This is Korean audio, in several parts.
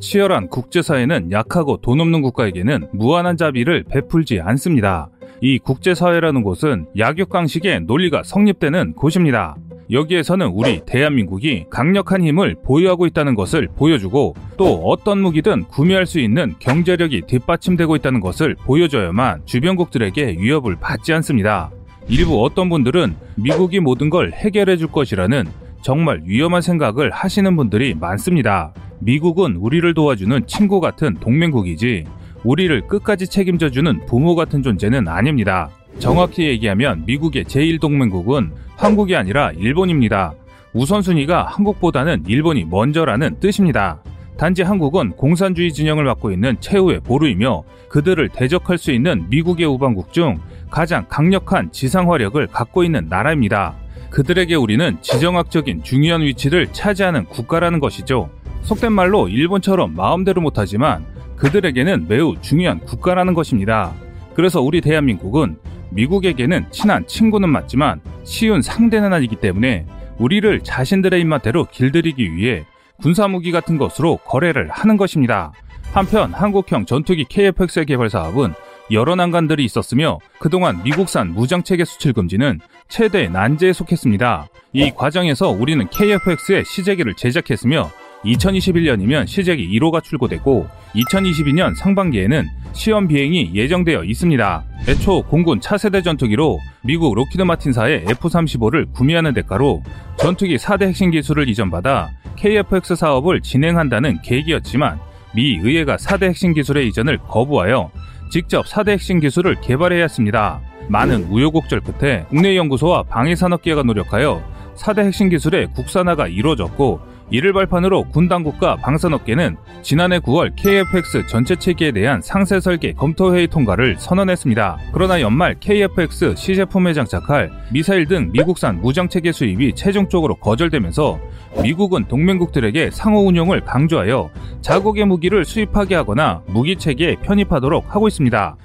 치열한 국제사회는 약하고 돈 없는 국가에게는 무한한 자비를 베풀지 않습니다. 이 국제사회라는 곳은 약육강식의 논리가 성립되는 곳입니다. 여기에서는 우리 대한민국이 강력한 힘을 보유하고 있다는 것을 보여주고 또 어떤 무기든 구매할 수 있는 경제력이 뒷받침되고 있다는 것을 보여줘야만 주변국들에게 위협을 받지 않습니다. 일부 어떤 분들은 미국이 모든 걸 해결해 줄 것이라는 정말 위험한 생각을 하시는 분들이 많습니다. 미국은 우리를 도와주는 친구 같은 동맹국이지 우리를 끝까지 책임져주는 부모 같은 존재는 아닙니다. 정확히 얘기하면 미국의 제1동맹국은 한국이 아니라 일본입니다. 우선순위가 한국보다는 일본이 먼저라는 뜻입니다. 단지 한국은 공산주의 진영을 맡고 있는 최후의 보루이며 그들을 대적할 수 있는 미국의 우방국 중 가장 강력한 지상화력을 갖고 있는 나라입니다. 그들에게 우리는 지정학적인 중요한 위치를 차지하는 국가라는 것이죠. 속된 말로 일본처럼 마음대로 못하지만 그들에게는 매우 중요한 국가라는 것입니다. 그래서 우리 대한민국은 미국에게는 친한 친구는 맞지만 쉬운 상대는 아니기 때문에 우리를 자신들의 입맛대로 길들이기 위해 군사무기 같은 것으로 거래를 하는 것입니다. 한편 한국형 전투기 KF-X의 개발 사업은 여러 난관들이 있었으며 그동안 미국산 무장체계 수출 금지는 최대 난제에 속했습니다. 이 과정에서 우리는 KF-X의 시제기를 제작했으며 2021년이면 시제기 1호가 출고되고 2022년 상반기에는 시험 비행이 예정되어 있습니다. 애초 공군 차세대 전투기로 미국 로키드 마틴사의 F-35를 구매하는 대가로 전투기 4대 핵심 기술을 이전받아 KF-X 사업을 진행한다는 계획이었지만 미 의회가 4대 핵심 기술의 이전을 거부하여 직접 4대 핵심 기술을 개발해야 했습니다. 많은 우여곡절 끝에 국내 연구소와 방위산업계가 노력하여 4대 핵심 기술의 국산화가 이루어졌고 이를 발판으로 군 당국과 방산업계는 지난해 9월 KF-X 전체 체계에 대한 상세 설계 검토 회의 통과를 선언했습니다. 그러나 연말 KF-X 시제품에 장착할 미사일 등 미국산 무장 체계 수입이 최종적으로 거절되면서 미국은 동맹국들에게 상호 운용을 강조하여 자국의 무기를 수입하게 하거나 무기 체계에 편입하도록 하고 있습니다.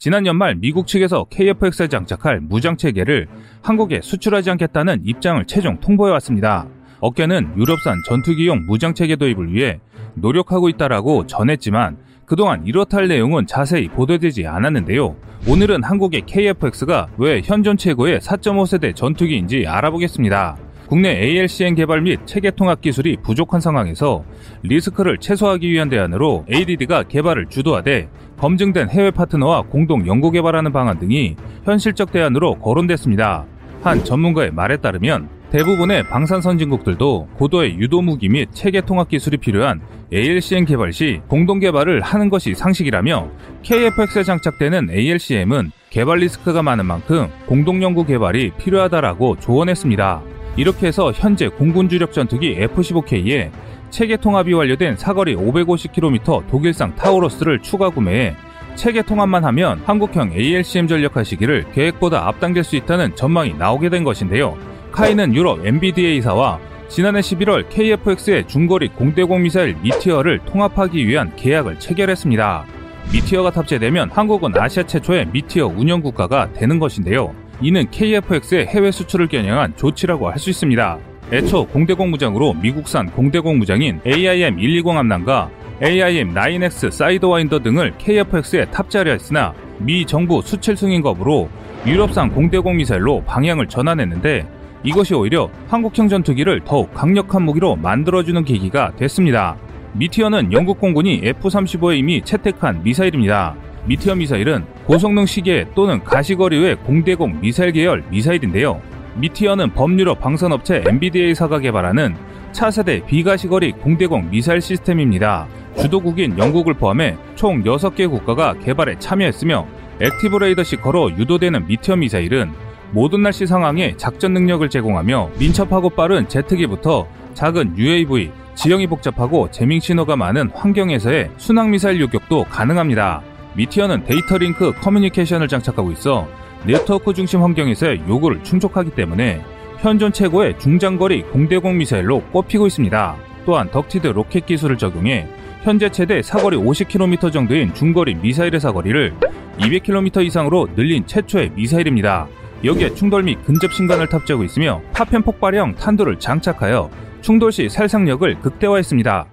지난 연말 미국 측에서 KF-X에 장착할 무장 체계를 한국에 수출하지 않겠다는 입장을 최종 통보해 왔습니다. 업계는 유럽산 전투기용 무장 체계 도입을 위해 노력하고 있다라고 전했지만 그동안 이렇다 할 내용은 자세히 보도되지 않았는데요. 오늘은 한국의 KF-X가 왜 현존 최고의 4.5세대 전투기인지 알아보겠습니다. 국내 ALCN 개발 및 체계 통합 기술이 부족한 상황에서 리스크를 최소화하기 위한 대안으로 ADD가 개발을 주도하되 검증된 해외 파트너와 공동 연구 개발하는 방안 등이 현실적 대안으로 거론됐습니다. 한 전문가의 말에 따르면 대부분의 방산 선진국들도 고도의 유도 무기 및 체계 통합 기술이 필요한 ALCM 개발 시 공동 개발을 하는 것이 상식이라며 KF-X에 장착되는 ALCM은 개발 리스크가 많은 만큼 공동 연구 개발이 필요하다라고 조언했습니다. 이렇게 해서 현재 공군 주력 전투기 F-15K에 체계 통합이 완료된 사거리 550km 독일상 타우러스를 추가 구매해 체계 통합만 하면 한국형 ALCM 전력화 시기를 계획보다 앞당길 수 있다는 전망이 나오게 된 것인데요. 카이는 유럽 MBDA사와 지난해 11월 KF-X의 중거리 공대공 미사일 미티어를 통합하기 위한 계약을 체결했습니다. 미티어가 탑재되면 한국은 아시아 최초의 미티어 운영 국가가 되는 것인데요. 이는 KF-X의 해외 수출을 겨냥한 조치라고 할 수 있습니다. 애초 공대공 무장으로 미국산 공대공 무장인 AIM-120 암람과 AIM-9X 사이드와인더 등을 KF-X에 탑재하려 했으나 미 정부 수출 승인 거부로 유럽산 공대공 미사일로 방향을 전환했는데 이것이 오히려 한국형 전투기를 더욱 강력한 무기로 만들어주는 계기가 됐습니다. 미티어는 영국 공군이 F-35에 이미 채택한 미사일입니다. 미티어 미사일은 고성능 시계 또는 가시거리 외 공대공 미사일 계열 미사일인데요. 미티어는 법률어 방산업체 MBDA사가 개발하는 차세대 비가시거리 공대공 미사일 시스템입니다. 주도국인 영국을 포함해 총 6개 국가가 개발에 참여했으며 active radar seeker로 유도되는 미티어 미사일은 모든 날씨 상황에 작전 능력을 제공하며 민첩하고 빠른 제트기부터 작은 UAV, 지형이 복잡하고 jamming 신호가 많은 환경에서의 순항 미사일 요격도 가능합니다. 미티어는 data link communication을 장착하고 있어 네트워크 중심 환경에서의 요구를 충족하기 때문에 현존 최고의 중장거리 공대공 미사일로 꼽히고 있습니다. 또한 ducted rocket 기술을 적용해 현재 최대 사거리 50km 정도인 중거리 미사일의 사거리를 200km 이상으로 늘린 최초의 미사일입니다. 여기에 충돌 및 근접 신관을 탑재하고 있으며 파편 폭발형 탄두를 장착하여 충돌 시 살상력을 극대화했습니다.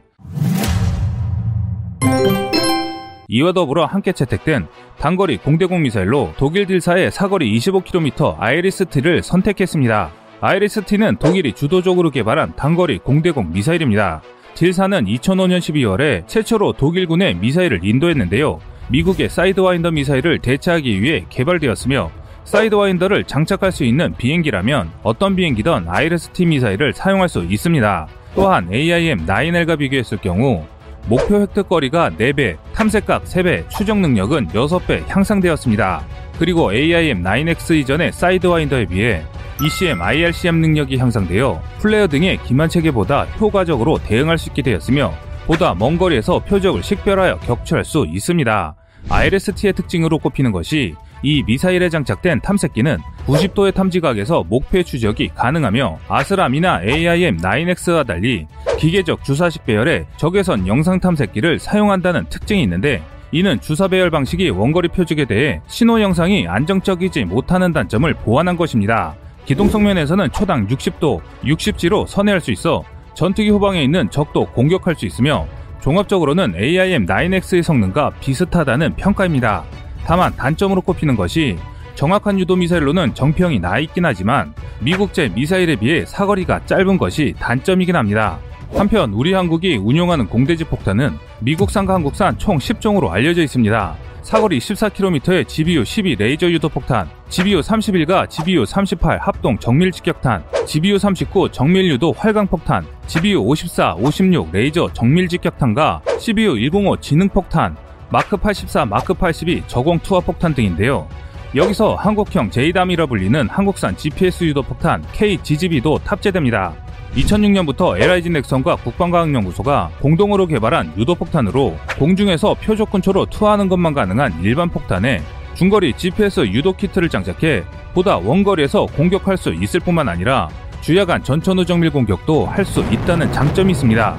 이와 더불어 함께 채택된 단거리 공대공 미사일로 독일 딜사의 사거리 25km 아이리스-T를 선택했습니다. 아이리스-T는 독일이 주도적으로 개발한 단거리 공대공 미사일입니다. 딜사는 2005년 12월에 최초로 독일군의 미사일을 인도했는데요. 미국의 사이드와인더 미사일을 대체하기 위해 개발되었으며 사이드와인더를 장착할 수 있는 비행기라면 어떤 비행기든 아이리스-T 미사일을 사용할 수 있습니다. 또한 AIM-9L과 비교했을 경우 목표 획득거리가 4배, 탐색각 3배, 추적 능력은 6배 향상되었습니다. 그리고 AIM-9X 이전의 사이드와인더에 비해 ECM, IRCM 능력이 향상되어 flare 등의 기만 체계보다 효과적으로 대응할 수 있게 되었으며 보다 먼 거리에서 표적을 식별하여 격추할 수 있습니다. IRIS-T의 특징으로 꼽히는 것이 이 미사일에 장착된 탐색기는 90도의 탐지각에서 목표의 추적이 가능하며 아스람이나 AIM-9X와 달리 기계적 주사식 배열의 적외선 영상 탐색기를 사용한다는 특징이 있는데 이는 주사 배열 방식이 원거리 표적에 대해 신호 영상이 안정적이지 못하는 단점을 보완한 것입니다. 기동성 면에서는 초당 60도, 60지로 선회할 수 있어 전투기 후방에 있는 적도 공격할 수 있으며 종합적으로는 AIM-9X의 성능과 비슷하다는 평가입니다. 다만 단점으로 꼽히는 것이 정확한 유도 미사일로는 정평이 나 있긴 하지만 미국제 미사일에 비해 사거리가 짧은 것이 단점이긴 합니다. 한편 우리 한국이 운용하는 공대지 폭탄은 미국산과 한국산 총 10종으로 알려져 있습니다. 사거리 14km의 GBU 12 레이저 유도 폭탄, GBU 31과 GBU 38 합동 정밀 직격탄, GBU 39 정밀 유도 활강 폭탄, GBU 54, 56 레이저 정밀 직격탄과 CBU 105 지능 폭탄, 마크 84, 마크 82 저공 투하 폭탄 등인데요. 여기서 한국형 제이담이라 불리는 한국산 GPS 유도 폭탄 KGGB도 탑재됩니다. 2006년부터 LIG 넥슨과 국방과학연구소가 공동으로 개발한 유도 폭탄으로 공중에서 표적 근처로 투하하는 것만 가능한 일반 폭탄에 중거리 GPS 유도 키트를 장착해 보다 원거리에서 공격할 수 있을 뿐만 아니라 주야간 전천후 정밀 공격도 할 수 있다는 장점이 있습니다.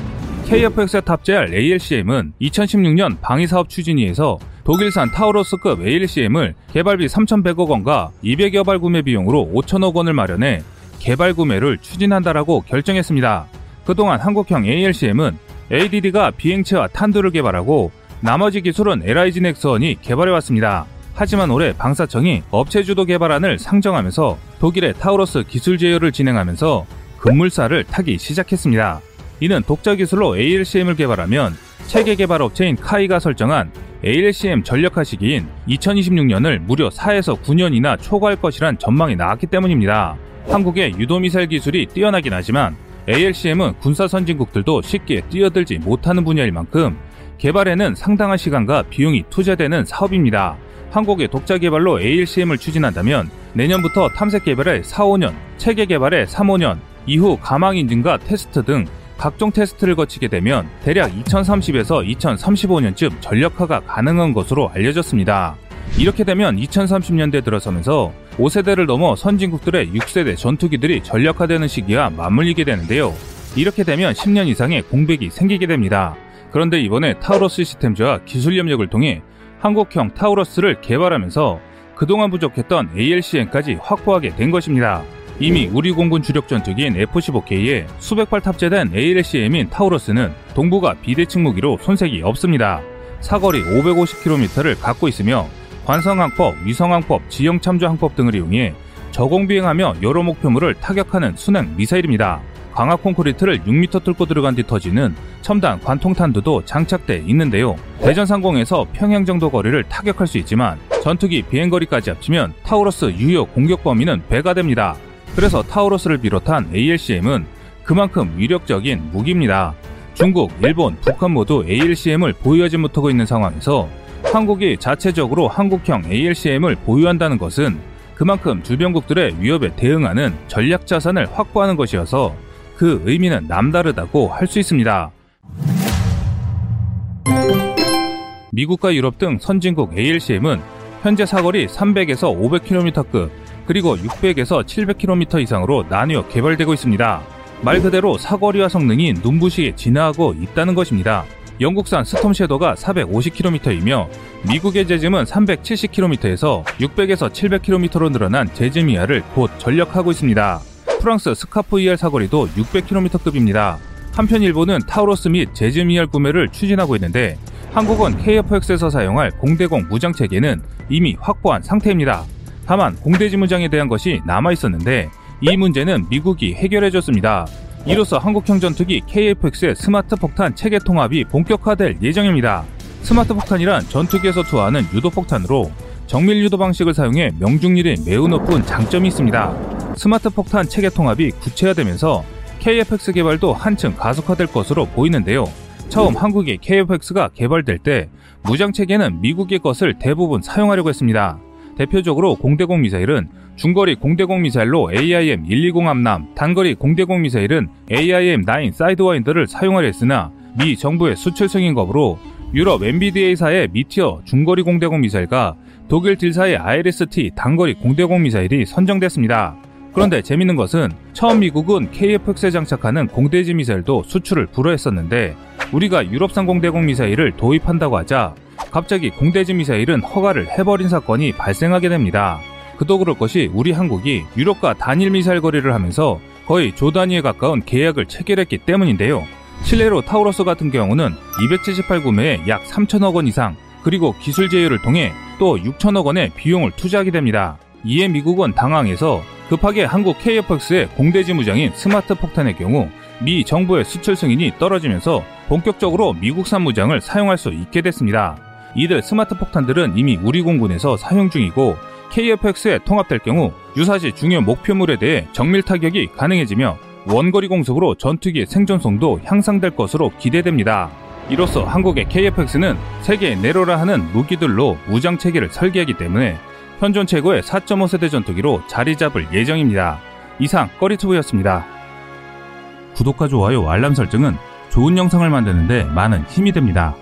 KF-X에 탑재할 ALCM은 2016년 방위사업 추진위에서 독일산 타우로스급 ALCM을 개발비 3,100억 원과 200여 발 구매 비용으로 5천억 원을 마련해 개발 구매를 추진한다라고 결정했습니다. 그동안 한국형 ALCM은 ADD가 비행체와 탄두를 개발하고 나머지 기술은 LIG 넥슨이 개발해왔습니다. 하지만 올해 방사청이 업체 주도 개발안을 상정하면서 독일의 타우러스 기술 제휴를 진행하면서 급물살을 타기 시작했습니다. 이는 독자 기술로 ALCM을 개발하면 체계 개발 업체인 카이가 설정한 ALCM 전력화 시기인 2026년을 무려 4에서 9년이나 초과할 것이란 전망이 나왔기 때문입니다. 한국의 유도미사일 기술이 뛰어나긴 하지만 ALCM은 군사 선진국들도 쉽게 뛰어들지 못하는 분야일 만큼 개발에는 상당한 시간과 비용이 투자되는 사업입니다. 한국의 독자 개발로 ALCM을 추진한다면 내년부터 탐색 개발에 4, 5년, 체계 개발에 3, 5년, 이후 가망 인증과 테스트 등 각종 테스트를 거치게 되면 대략 2030에서 2035년쯤 전력화가 가능한 것으로 알려졌습니다. 이렇게 되면 2030년대 들어서면서 5세대를 넘어 선진국들의 6세대 전투기들이 전력화되는 시기와 맞물리게 되는데요. 이렇게 되면 10년 이상의 공백이 생기게 됩니다. 그런데 이번에 타우러스 시스템즈와 기술 협력을 통해 한국형 타우러스를 개발하면서 그동안 부족했던 ALCM까지 확보하게 된 것입니다. 이미 우리 공군 주력 전투기인 F-15K에 수백 발 탑재된 ALCM인 타우러스는 동부가 비대칭 무기로 손색이 없습니다. 사거리 550km를 갖고 있으며 관성항법, 위성항법, 지형참조항법 등을 이용해 저공비행하며 여러 목표물을 타격하는 순행 미사일입니다. 광화 콘크리트를 6m 뚫고 들어간 뒤 터지는 첨단 관통탄두도 장착돼 있는데요. 대전 상공에서 평양 정도 거리를 타격할 수 있지만 전투기 비행거리까지 합치면 타우러스 유효 공격 범위는 배가 됩니다. 그래서 타우러스를 비롯한 ALCM은 그만큼 위력적인 무기입니다. 중국, 일본, 북한 모두 ALCM을 보유하지 못하고 있는 상황에서 한국이 자체적으로 한국형 ALCM을 보유한다는 것은 그만큼 주변국들의 위협에 대응하는 전략 자산을 확보하는 것이어서 그 의미는 남다르다고 할 수 있습니다. 미국과 유럽 등 선진국 ALCM은 현재 사거리 300에서 500km급 그리고 600에서 700km 이상으로 나뉘어 개발되고 있습니다. 말 그대로 사거리와 성능이 눈부시게 진화하고 있다는 것입니다. 영국산 Storm Shadow가 450km이며 미국의 JASSM은 370km에서 600에서 700km로 늘어난 JASSM ER을 곧 전력하고 있습니다. 프랑스 SCALP ER 사거리도 600km급입니다. 한편 일본은 Taurus 및 JASSM ER 구매를 추진하고 있는데 한국은 KF-X에서 사용할 공대공 무장 체계는 이미 확보한 상태입니다. 다만 공대지 무장에 대한 것이 남아 있었는데 이 문제는 미국이 해결해 줬습니다. 이로써 한국형 전투기 KF-X의 스마트 폭탄 체계 통합이 본격화될 예정입니다. 스마트 폭탄이란 전투기에서 투하하는 유도 폭탄으로 정밀 유도 방식을 사용해 명중률이 매우 높은 장점이 있습니다. 스마트 폭탄 체계 통합이 구체화되면서 KF-X 개발도 한층 가속화될 것으로 보이는데요. 처음 한국의 KF-X가 개발될 때 무장 체계는 미국의 것을 대부분 사용하려고 했습니다. 대표적으로 공대공 미사일은 중거리 공대공 미사일로 AIM-120 AMRAAM, 단거리 공대공 미사일은 AIM-9 Sidewinder를 사용하려 했으나 미 정부의 수출 승인 거부로 유럽 MBDA사의 Meteor 중거리 공대공 미사일과 독일 딜사의 IRST 단거리 공대공 미사일이 선정됐습니다. 그런데 재밌는 것은 처음 미국은 KF-X에 장착하는 공대지 미사일도 수출을 불허했었는데 우리가 유럽산 공대공 미사일을 도입한다고 하자 갑자기 공대지 미사일은 허가를 해버린 사건이 발생하게 됩니다. 그도 그럴 것이 우리 한국이 유럽과 단일 미사일 거래를 하면서 거의 조 단위에 가까운 계약을 체결했기 때문인데요. 실례로 Taurus 같은 경우는 278 구매에 약 3천억 원 이상 그리고 기술 제휴를 통해 또 6천억 원의 비용을 투자하게 됩니다. 이에 미국은 당황해서 급하게 한국 KF-X의 공대지 무장인 스마트 폭탄의 경우 미 정부의 수출 승인이 떨어지면서 본격적으로 미국산 무장을 사용할 수 있게 됐습니다. 이들 스마트 폭탄들은 이미 우리 공군에서 사용 중이고 KF-X에 통합될 경우 유사시 중요 목표물에 대해 정밀 타격이 가능해지며 원거리 공속으로 전투기의 생존성도 향상될 것으로 기대됩니다. 이로써 한국의 KF-X는 세계 내로라 하는 무기들로 무장 체계를 설계하기 때문에 현존 최고의 4.5세대 전투기로 자리 잡을 예정입니다. 이상 꺼리투브였습니다. 구독과 좋아요, 알람 설정은 좋은 영상을 만드는데 많은 힘이 됩니다.